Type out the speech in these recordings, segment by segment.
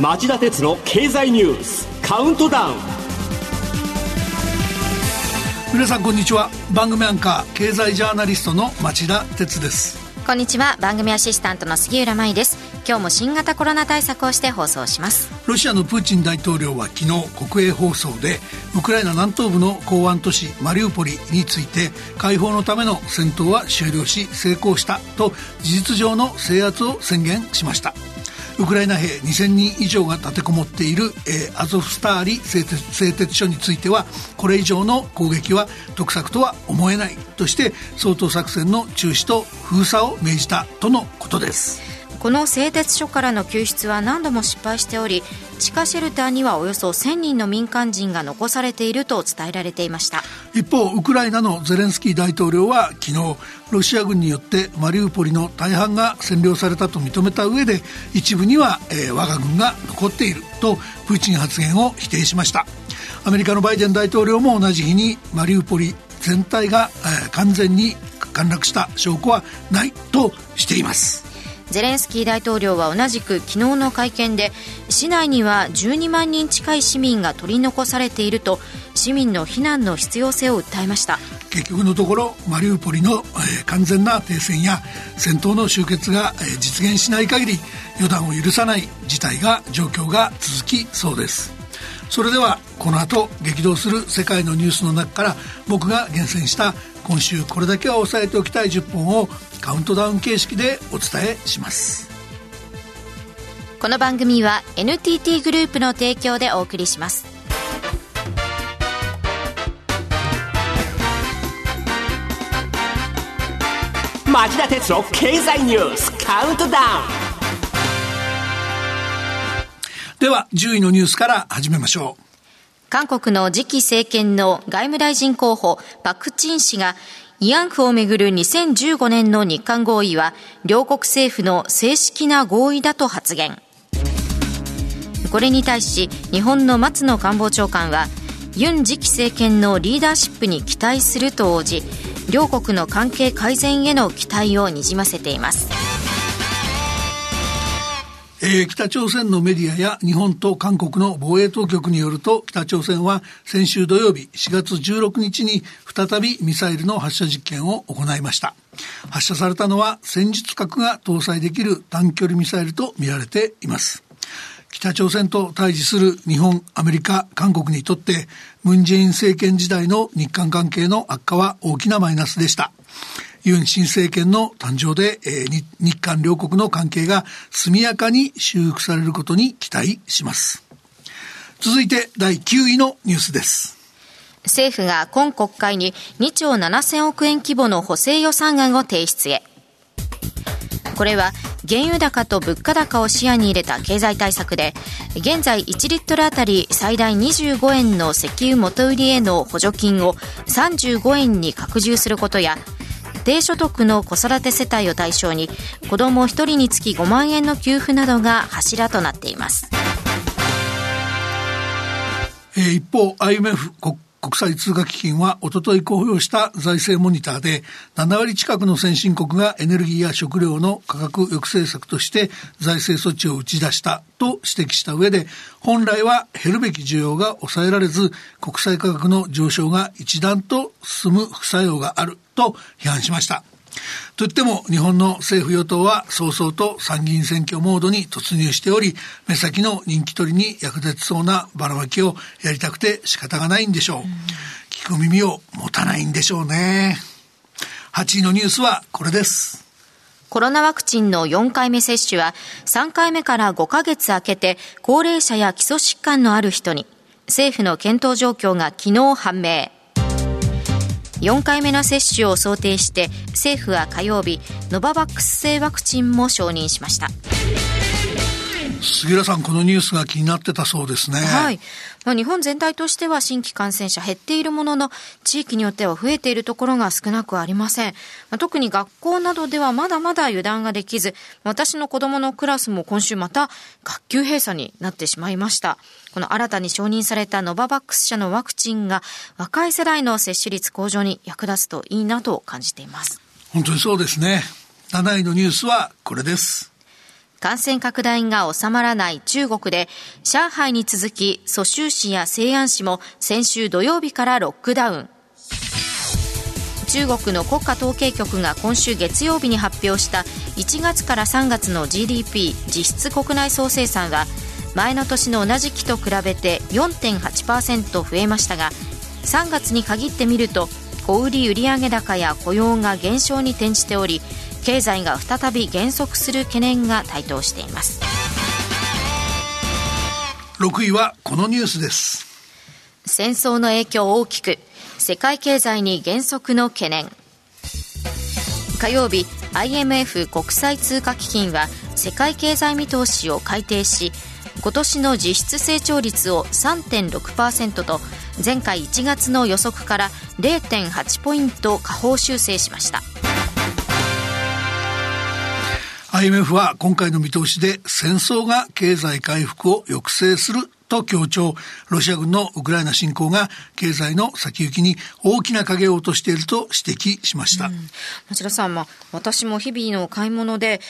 町田鉄の経済ニュースカウントダウン。皆さんこんにちは。番組アンカー経済ジャーナリストの町田鉄です。こんにちは。番組アシスタントの杉浦舞です。今日も新型コロナ対策をして放送します。ロシアのプーチン大統領は昨日国営放送でウクライナ南東部の港湾都市マリウポリについて解放のための戦闘は終了し成功したと事実上の制圧を宣言しましたウクライナ兵2000人以上が立てこもっている、えー、アゾフスターリ製鉄製鉄所についてはこれ以上の攻撃は得策とは思えないとして掃討作戦の中止と封鎖を命じたとのことです。この製鉄所からの救出は何度も失敗しており地下シェルターにはおよそ1000人の民間人が残されていると伝えられていました。一方ウクライナのゼレンスキー大統領は昨日ロシア軍によってマリウポリの大半が占領されたと認めた上で一部には、えー、我が軍が残っているとプーチン発言を否定しました。アメリカのバイデン大統領も同じ日にマリウポリ全体が、えー、完全に陥落した証拠はないとしています。ゼレンスキー大統領は同じく昨日の会見で市内には12万人近い市民が取り残されていると市民の避難の必要性を訴えました。結局のところマリウポリの、えー、完全な停戦や戦闘の終結が、えー、実現しない限り予断を許さない事態が状況が続きそうです。それではこの後激動する世界のニュースの中から僕が厳選した今週これだけは押さえておきたい10本をカウントダウン形式でお伝えします。この番組は NTT グループの提供でお送りします。町田鉄の経済ニュースカウントダウン。では10位のニュースから始めましょう韓国の次期政権の外務大臣候補パク・チン氏が慰安婦をめぐる2015年の日韓合意は両国政府の正式な合意だと発言。これに対し日本の松野官房長官はユン次期政権のリーダーシップに期待すると応じ両国の関係改善への期待をにじませています。えー、北朝鮮のメディアや日本と韓国の防衛当局によると北朝鮮は先週土曜日4月16日に再びミサイルの発射実験を行いました。発射されたのは戦術核が搭載できる短距離ミサイルと見られています。北朝鮮と対峙する日本、アメリカ、韓国にとってムン・ジェイン政権時代の日韓関係の悪化は大きなマイナスでした。ユン新政権の誕生で、えー、日韓両国の関係が速やかに修復されることに期待します。続いて第9位のニュースです。政府が今国会に2兆7000億円規模の補正予算案を提出へ。これは原油高と物価高を視野に入れた経済対策で、現在1リットルあたり最大25円の石油元売りへの補助金を35円に拡充することや、低所得の子育て世帯を対象に子ども1人につき5万円の給付などが柱となっています。一方 IMF 国国際通貨基金はおととい公表した財政モニターで7割近くの先進国がエネルギーや食料の価格抑制策として財政措置を打ち出したと指摘した上で本来は減るべき需要が抑えられず国際価格の上昇が一段と進む副作用があると批判しました。といっても日本の政府与党は早々と参議院選挙モードに突入しており目先の人気取りに役立ちそうなばらまきをやりたくて仕方がないんでしょう、聞く耳を持たないんでしょうね。8位のニュースはこれです。コロナワクチンの4回目接種は3回目から5ヶ月空けて高齢者や基礎疾患のある人に政府の検討状況が昨日判明4回目の接種を想定して政府は火曜日ノババックス製ワクチンも承認しました。杉浦さんこのニュースが気になってたそうですねはいまあ、日本全体としては新規感染者減っているものの、地域によっては増えているところが少なくありません。まあ、特に学校などではまだまだ油断ができず、私の子供のクラスも今週また学級閉鎖になってしまいました。この新たに承認されたノババックス社のワクチンが若い世代の接種率向上に役立つといいなと感じています。本当にそうですね。7位のニュースはこれです。感染拡大が収まらない中国で、上海に続き蘇州市や西安市も先週土曜日からロックダウン。中国の国家統計局が今週月曜日に発表した1月から3月の GDP 実質国内総生産は前の年の同じ期と比べて4.8%増えましたが3月に限ってみると小売売上高や雇用が減少に転じており経済が再び減速する懸念が台頭しています。6位はこのニュースです。戦争の影響大きく世界経済に減速の懸念。火曜日 IMF 国際通貨基金は世界経済見通しを改定し今年の実質成長率を3.6%と前回1月の予測から0.8ポイント下方修正しました IMF は今回の見通しで戦争が経済回復を抑制すると強調、ロシア軍のウクライナ侵攻が経済の先行きに大きな影を落としていると指摘しました。うん、町田さん、まあ、私も日々の買い物で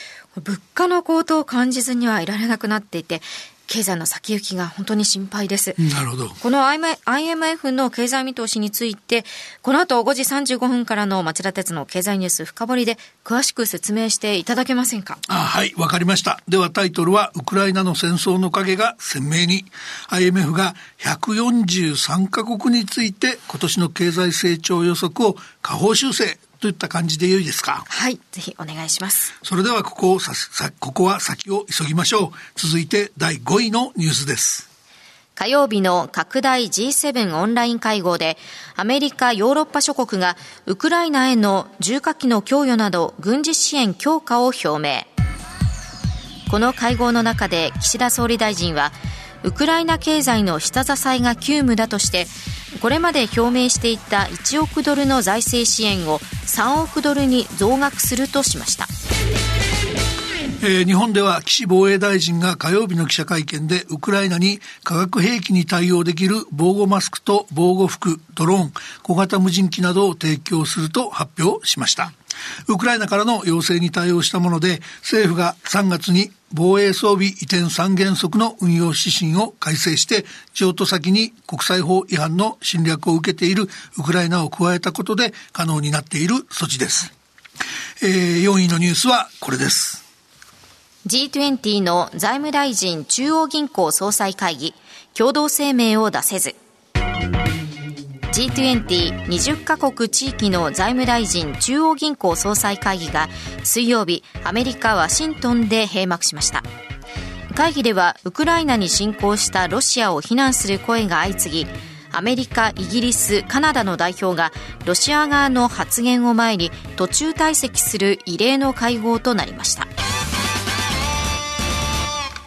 物価の高騰を感じずにはいられなくなっていて、経済の先行きが本当に心配です。なるほど。この IMF の経済見通しについて、この後5時35分からの町田鉄の経済ニュース深掘りで詳しく説明していただけませんか？あはい、わかりました。ではタイトルは、ウクライナの戦争の影が鮮明に、IMF が143カ国について今年の経済成長予測を下方修正といった感じで良いですか？はいぜひお願いします。それではここをささここは先を急ぎましょう。続いて第5位のニュースです。火曜日の拡大 G7 オンライン会合でアメリカ、ヨーロッパ諸国がウクライナへの重火器の供与など軍事支援強化を表明。この会合の中で岸田総理大臣はウクライナ経済の下支えが急務だとしてこれまで表明していた1億ドルの財政支援を3億ドルに増額するとしました。えー、日本では岸防衛大臣が火曜日の記者会見でウクライナに化学兵器に対応できる防護マスクと防護服、ドローン、小型無人機などを提供すると発表しました。ウクライナからの要請に対応したもので、政府が3月に防衛装備移転三原則の運用指針を改正して、譲渡先に国際法違反の侵略を受けているウクライナを加えたことで可能になっている措置です。えー、4位のニュースはこれです。G20 の財務大臣中央銀行総裁会議、共同声明を出せず。G2020 カ国地域の財務大臣中央銀行総裁会議が水曜日アメリカ・ワシントンで閉幕しました。会議ではウクライナに侵攻したロシアを非難する声が相次ぎアメリカ、イギリス、カナダの代表がロシア側の発言を前に途中退席する異例の会合となりました。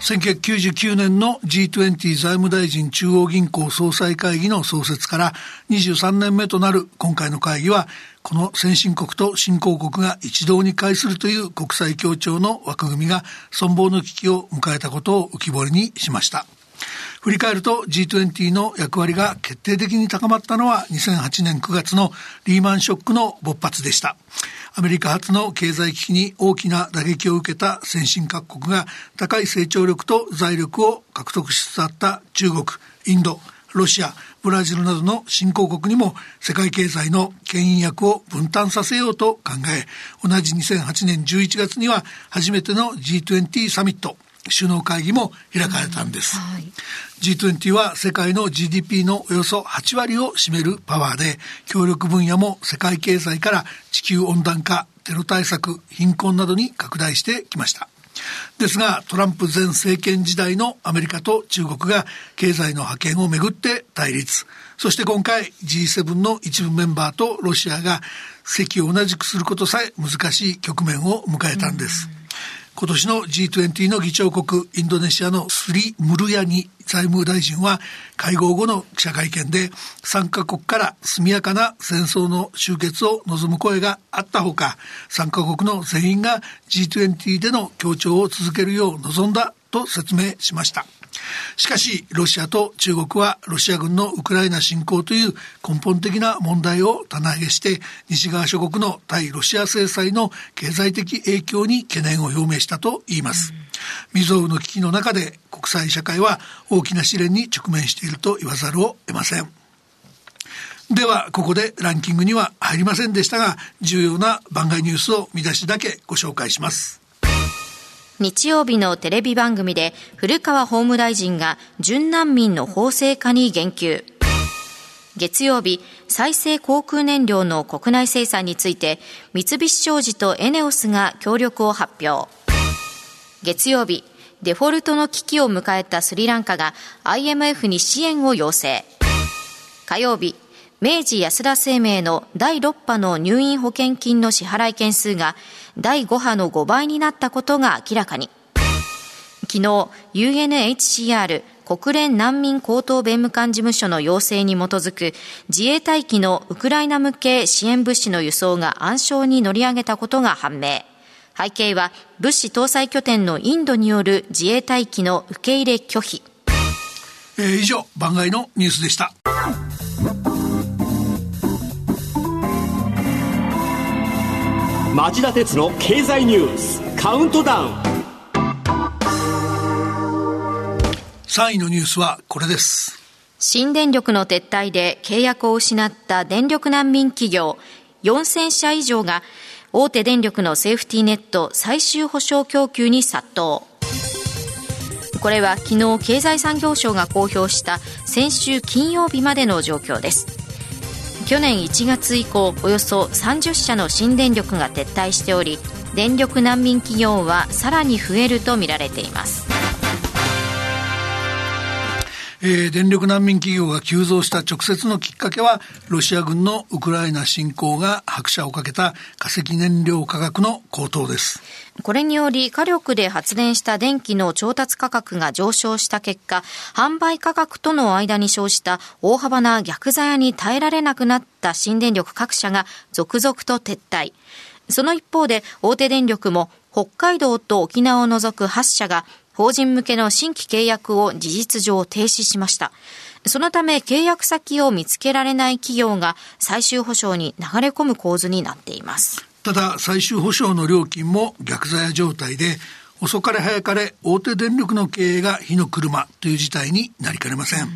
1999年の G20 財務大臣中央銀行総裁会議の創設から23年目となる今回の会議はこの先進国と新興国が一堂に会するという国際協調の枠組みが存亡の危機を迎えたことを浮き彫りにしました。振り返ると G20 の役割が決定的に高まったのは2008年9月のリーマンショックの勃発でした。アメリカ発の経済危機に大きな打撃を受けた先進各国が高い成長力と財力を獲得しつつあった中国、インド、ロシア、ブラジルなどの新興国にも世界経済の牽引役を分担させようと考え、同じ2008年11月には初めての G20 サミット、首脳会議も開かれたんです、はい、G20 は世界の GDP のおよそ8割を占めるパワーで協力分野も世界経済から地球温暖化テロ対策貧困などに拡大してきました。ですがトランプ前政権時代のアメリカと中国が経済の覇権をめぐって対立。そして今回 G7 の一部メンバーとロシアが席を同じくすることさえ難しい局面を迎えたんです、うん今年の G20 の議長国インドネシアのスリ・ムルヤニ財務大臣は会合後の記者会見で参加国から速やかな戦争の終結を望む声があったほか参加国の全員が G20 での協調を続けるよう望んだと説明しました。しかし、ロシアと中国はロシア軍のウクライナ侵攻という根本的な問題を棚上げして、西側諸国の対ロシア制裁の経済的影響に懸念を表明したと言います。未曾有の危機の中で国際社会は大きな試練に直面していると言わざるを得ません。では、ここでランキングには入りませんでしたが、重要な番外ニュースを見出しだけご紹介します。日曜日のテレビ番組で古川法務大臣が準難民の法制化に言及。月曜日、再生航空燃料の国内生産について、三菱商事とエネオスが協力を発表。月曜日、デフォルトの危機を迎えたスリランカが IMF に支援を要請。火曜日、明治安田生命の第6波の入院保険金の支払い件数が第5波の5倍になったことが明らかに。昨日、UNHCR 国連難民高等弁務官事務所の要請に基づく自衛隊機のウクライナ向け支援物資の輸送が暗礁に乗り上げたことが判明。背景は物資搭載拠点のインドによる自衛隊機の受け入れ拒否。えー、以上、番外のニュースでした。町田鉄の経済ニュースカウントダウン。3位のニュースはこれです。新電力の撤退で契約を失った電力難民企業4000社以上が大手電力のセーフティーネット最終保障供給に殺到。これは昨日経済産業省が公表した先週金曜日までの状況です去年1月以降およそ30社の新電力が撤退しており電力難民企業はさらに増えるとみられています。えー、電力難民企業が急増した直接のきっかけは、ロシア軍のウクライナ侵攻が拍車をかけた化石燃料価格の高騰です。これにより火力で発電した電気の調達価格が上昇した結果、販売価格との間に生じた大幅な逆ザヤに耐えられなくなった新電力各社が続々と撤退。その一方で大手電力も北海道と沖縄を除く8社が法人向けの新規契約を事実上停止しました。そのため契約先を見つけられない企業が最終保証に流れ込む構図になっています。ただ最終保証の料金も逆座や状態で遅かれ早かれ大手電力の経営が火の車という事態になりかねません。うん、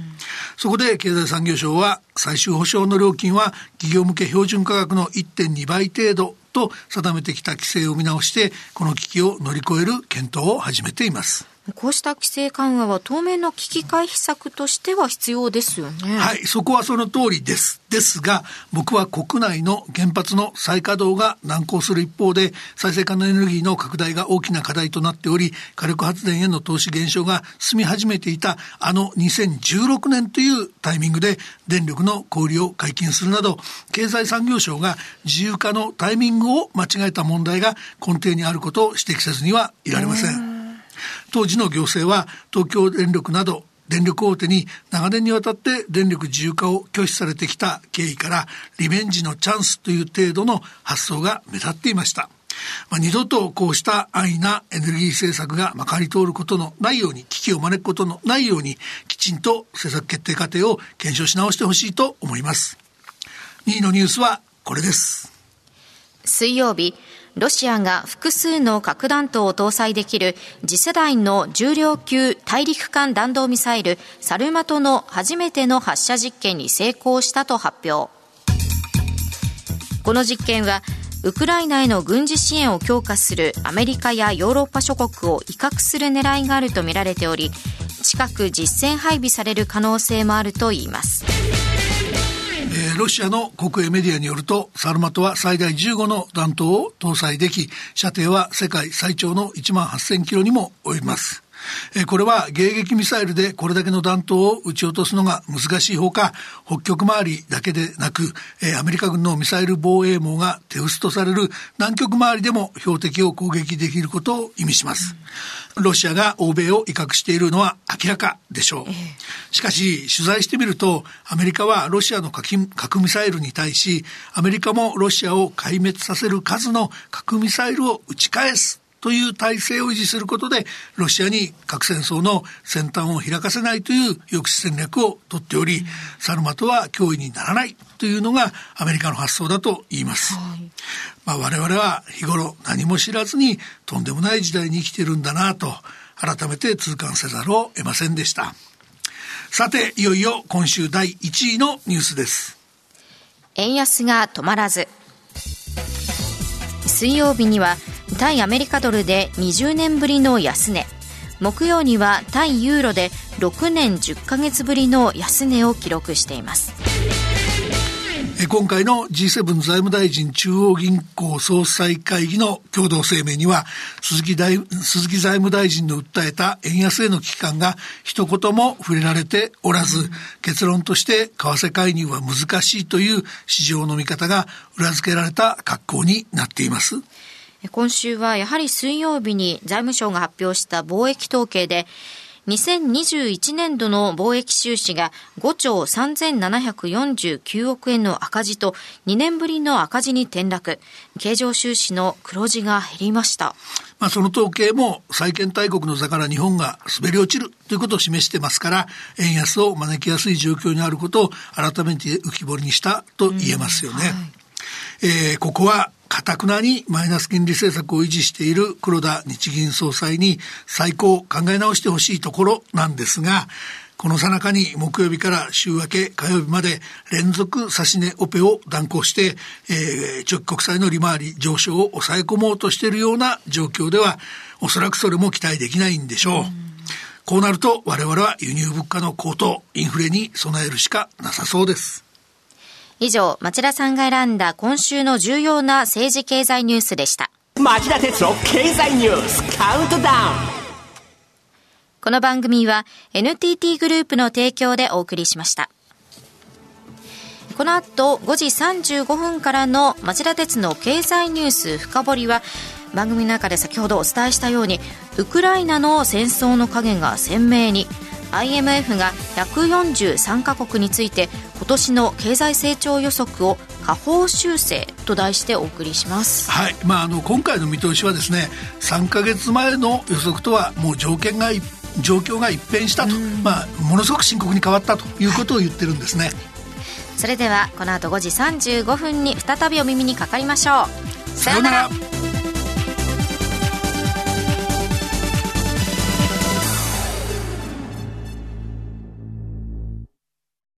そこで経済産業省は最終保証の料金は企業向け標準価格の1.2倍程度と定めてきた規制を見直してこの危機を乗り越える検討を始めています。こうした規制緩和は当面の危機回避策としては必要ですよね。はい、そこはその通りです。ですが、僕は国内の原発の再稼働が難航する一方で、再生可能エネルギーの拡大が大きな課題となっており、火力発電への投資減少が進み始めていたあの2016年というタイミングで電力の小売を解禁するなど、経済産業省が自由化のタイミングを間違えた問題が根底にあることを指摘せずにはいられません。当時の行政は東京電力など電力大手に長年にわたって電力自由化を拒否されてきた経緯からリベンジのチャンスという程度の発想が目立っていました。まあ、二度とこうした安易なエネルギー政策がまかり通ることのないように危機を招くことのないようにきちんと政策決定過程を検証し直してほしいと思います。2位のニュースはこれです。水曜日ロシアが複数の核弾頭を搭載できる次世代の重量級大陸間弾道ミサイルサルマトの初めての発射実験に成功したと発表。この実験はウクライナへの軍事支援を強化するアメリカやヨーロッパ諸国を威嚇する狙いがあるとみられており近く実戦配備される可能性もあるといいます。ロシアの国営メディアによると、サルマトは最大15の弾頭を搭載でき、射程は世界最長の1万8000キロにも及びます。えこれは迎撃ミサイルでこれだけの弾頭を撃ち落とすのが難しいほか、北極周りだけでなく、えアメリカ軍のミサイル防衛網が手薄とされる南極周りでも標的を攻撃できることを意味します。ロシアが欧米を威嚇しているのは明らかでしょう。しかし、取材してみると、アメリカはロシアの核ミサイルに対し、アメリカもロシアを壊滅させる数の核ミサイルを撃ち返すという体制を維持することで、ロシアに核戦争の先端を開かせないという抑止戦略をとっており、サルマトは脅威にならないというのがアメリカの発想だと言います。はい、まあ我々は日頃何も知らずにとんでもない時代に生きてるんだなと改めて痛感せざるを得ませんでした。さて、いよいよ今週第1位のニュースです。円安が止まらず。水曜日には対アメリカドルで20年ぶりの安値。木曜には対ユーロで6年10ヶ月ぶりの安値を記録しています。今回の G7 財務大臣中央銀行総裁会議の共同声明には鈴木大鈴木財務大臣の訴えた円安への危機感が一言も触れられておらず結論として為替介入は難しいという市場の見方が裏付けられた格好になっています。今週はやはり水曜日に財務省が発表した貿易統計で2021年度の貿易収支が5兆3749億円の赤字と2年ぶりの赤字に転落。経常収支の黒字が減りました。まあ、その統計も債券大国の座から日本が滑り落ちるということを示してますから、円安を招きやすい状況にあることを改めて浮き彫りにしたと言えますよね。うんはい、えー、ここはかたくなにマイナス金利政策を維持している黒田日銀総裁に再考考え直してほしいところなんですが、この最中に木曜日から週明け火曜日まで連続指値オペを断行して、えー、直国債の利回り上昇を抑え込もうとしているような状況では、おそらくそれも期待できないんでしょう。うこうなると我々は輸入物価の高騰、インフレに備えるしかなさそうです。以上、町田さんが選んだ今週の重要な政治経済ニュースでした。町田哲郎経済ニュースカウントダウンこの番組は NTT グループの提供でお送りしました。この後5時35分からの町田鉄の経済ニュース深掘りは番組の中で先ほどお伝えしたようにウクライナの戦争の影が鮮明に IMF が143カ国について今年の経済成長予測を下方修正と題してお送りします。はい、まああの今回の見通しはですね、3か月前の予測とはもう条件が状況が一変したと、まあものすごく深刻に変わったということを言ってるんですね。それではこの後5時35分に再びお耳にかかりましょう。さようなら。